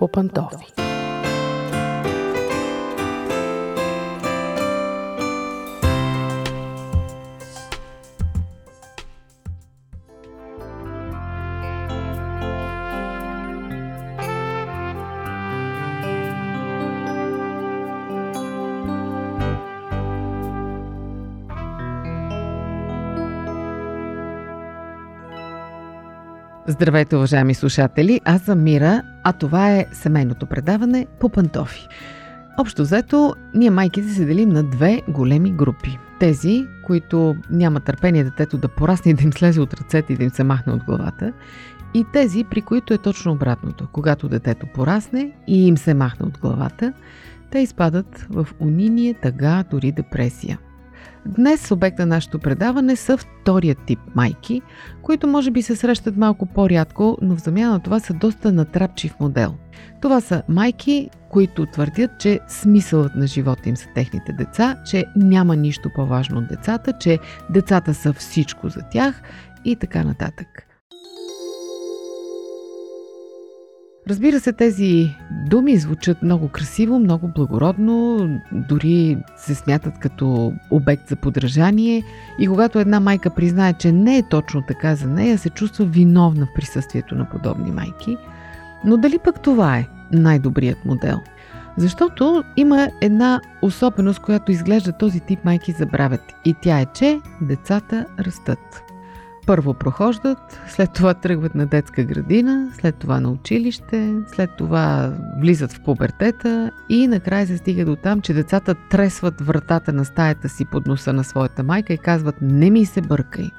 по Здравейте, уважаеми слушатели! Аз съм Мира, а това е семейното предаване по пантофи. Общо взето, ние майките се делим на две големи групи. Тези, които нямат търпение детето да порасне и да им слезе от ръцете и да им се махне от главата, и тези, при които е точно обратното. Когато детето порасне и им се махне от главата, те изпадат в униние, тъга, дори депресия – Днес обект на нашето предаване са вторият тип майки, които може би се срещат малко по-рядко, но в замяна на това са доста натрапчив модел. Това са майки, които твърдят, че смисълът на живота им са техните деца, че няма нищо по-важно от децата, че децата са всичко за тях и така нататък. Разбира се, тези думи звучат много красиво, много благородно, дори се смятат като обект за подражание и когато една майка признае, че не е точно така за нея, се чувства виновна в присъствието на подобни майки. Но дали пък това е най-добрият модел? Защото има една особеност, която изглежда този тип майки забравят и тя е, че децата растат. Първо прохождат, след това тръгват на детска градина, след това на училище, след това влизат в пубертета и накрая се стига до там, че децата тресват вратата на стаята си под носа на своята майка и казват «Не ми се бъркай».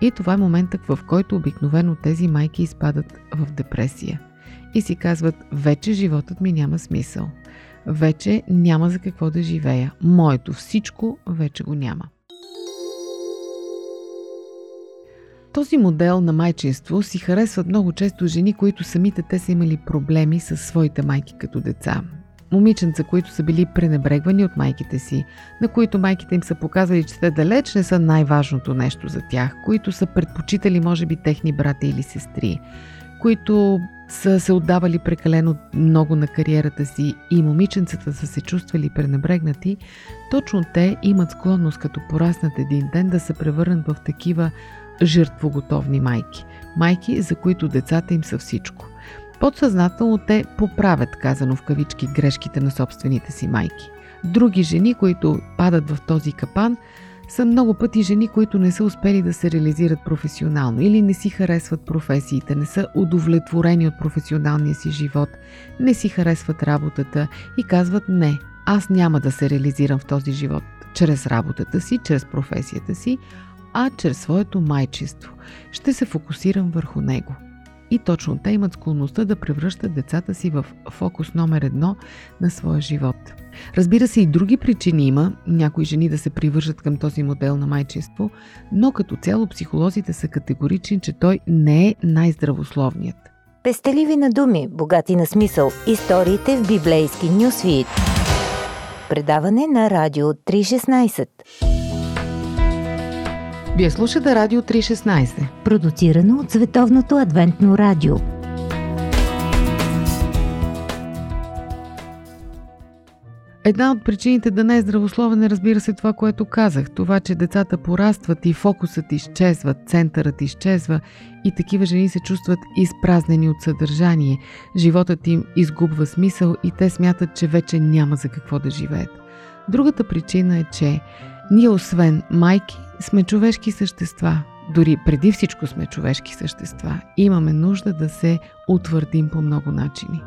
И това е моментът, в който обикновено тези майки изпадат в депресия и си казват «Вече животът ми няма смисъл. Вече няма за какво да живея. Моето всичко вече го няма». Този модел на майчинство си харесват много често жени, които самите те са имали проблеми с своите майки като деца. Момиченца, които са били пренебрегвани от майките си, на които майките им са показали, че те далеч не са най-важното нещо за тях, които са предпочитали, може би, техни брата или сестри, които са се отдавали прекалено много на кариерата си и момиченцата са се чувствали пренебрегнати, точно те имат склонност като пораснат един ден да се превърнат в такива жертвоготовни майки. Майки, за които децата им са всичко. Подсъзнателно те поправят, казано в кавички, грешките на собствените си майки. Други жени, които падат в този капан, са много пъти жени, които не са успели да се реализират професионално или не си харесват професиите, не са удовлетворени от професионалния си живот, не си харесват работата и казват не, аз няма да се реализирам в този живот чрез работата си, чрез професията си, а чрез своето майчество. Ще се фокусирам върху него. И точно те имат склонността да превръщат децата си в фокус номер едно на своя живот. Разбира се, и други причини има някои жени да се привържат към този модел на майчество, но като цяло психолозите са категорични, че той не е най-здравословният. Пестеливи на думи, богати на смисъл. Историите в библейски нюсвит. Предаване на Радио 316. Вие слушате Радио 316. Продуцирано от Световното адвентно радио. Една от причините да не е здравословен е разбира се това, което казах. Това, че децата порастват и фокусът изчезва, центърът изчезва и такива жени се чувстват изпразнени от съдържание. Животът им изгубва смисъл и те смятат, че вече няма за какво да живеят. Другата причина е, че ние освен майки сме човешки същества. Дори преди всичко сме човешки същества. Имаме нужда да се утвърдим по много начини.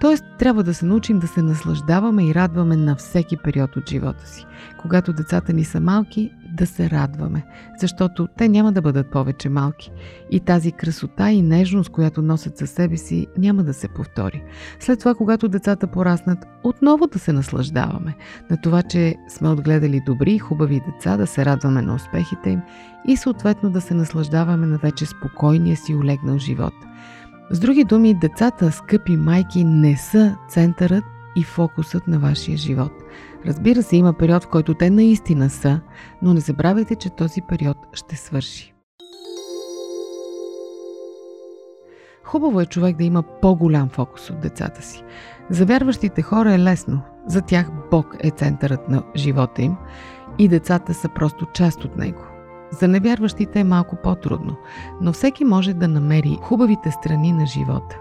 Тоест, трябва да се научим да се наслаждаваме и радваме на всеки период от живота си. Когато децата ни са малки, да се радваме, защото те няма да бъдат повече малки. И тази красота и нежност, която носят със себе си, няма да се повтори. След това, когато децата пораснат, отново да се наслаждаваме на това, че сме отгледали добри и хубави деца, да се радваме на успехите им и съответно да се наслаждаваме на вече спокойния си улегнал живот – с други думи, децата, скъпи майки, не са центърът и фокусът на вашия живот. Разбира се, има период, в който те наистина са, но не забравяйте, че този период ще свърши. Хубаво е човек да има по-голям фокус от децата си. За вярващите хора е лесно. За тях Бог е центърът на живота им и децата са просто част от него. За невярващите е малко по-трудно, но всеки може да намери хубавите страни на живота.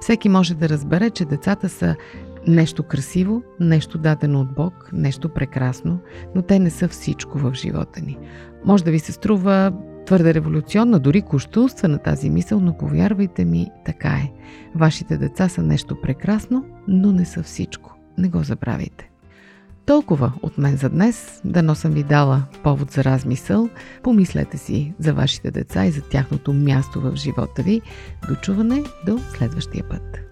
Всеки може да разбере, че децата са нещо красиво, нещо дадено от Бог, нещо прекрасно, но те не са всичко в живота ни. Може да ви се струва твърде революционна, дори на тази мисъл, но повярвайте ми, така е. Вашите деца са нещо прекрасно, но не са всичко. Не го забравяйте. Толкова от мен за днес. Дано съм ви дала повод за размисъл. Помислете си за вашите деца и за тяхното място в живота ви. Дочуване до следващия път.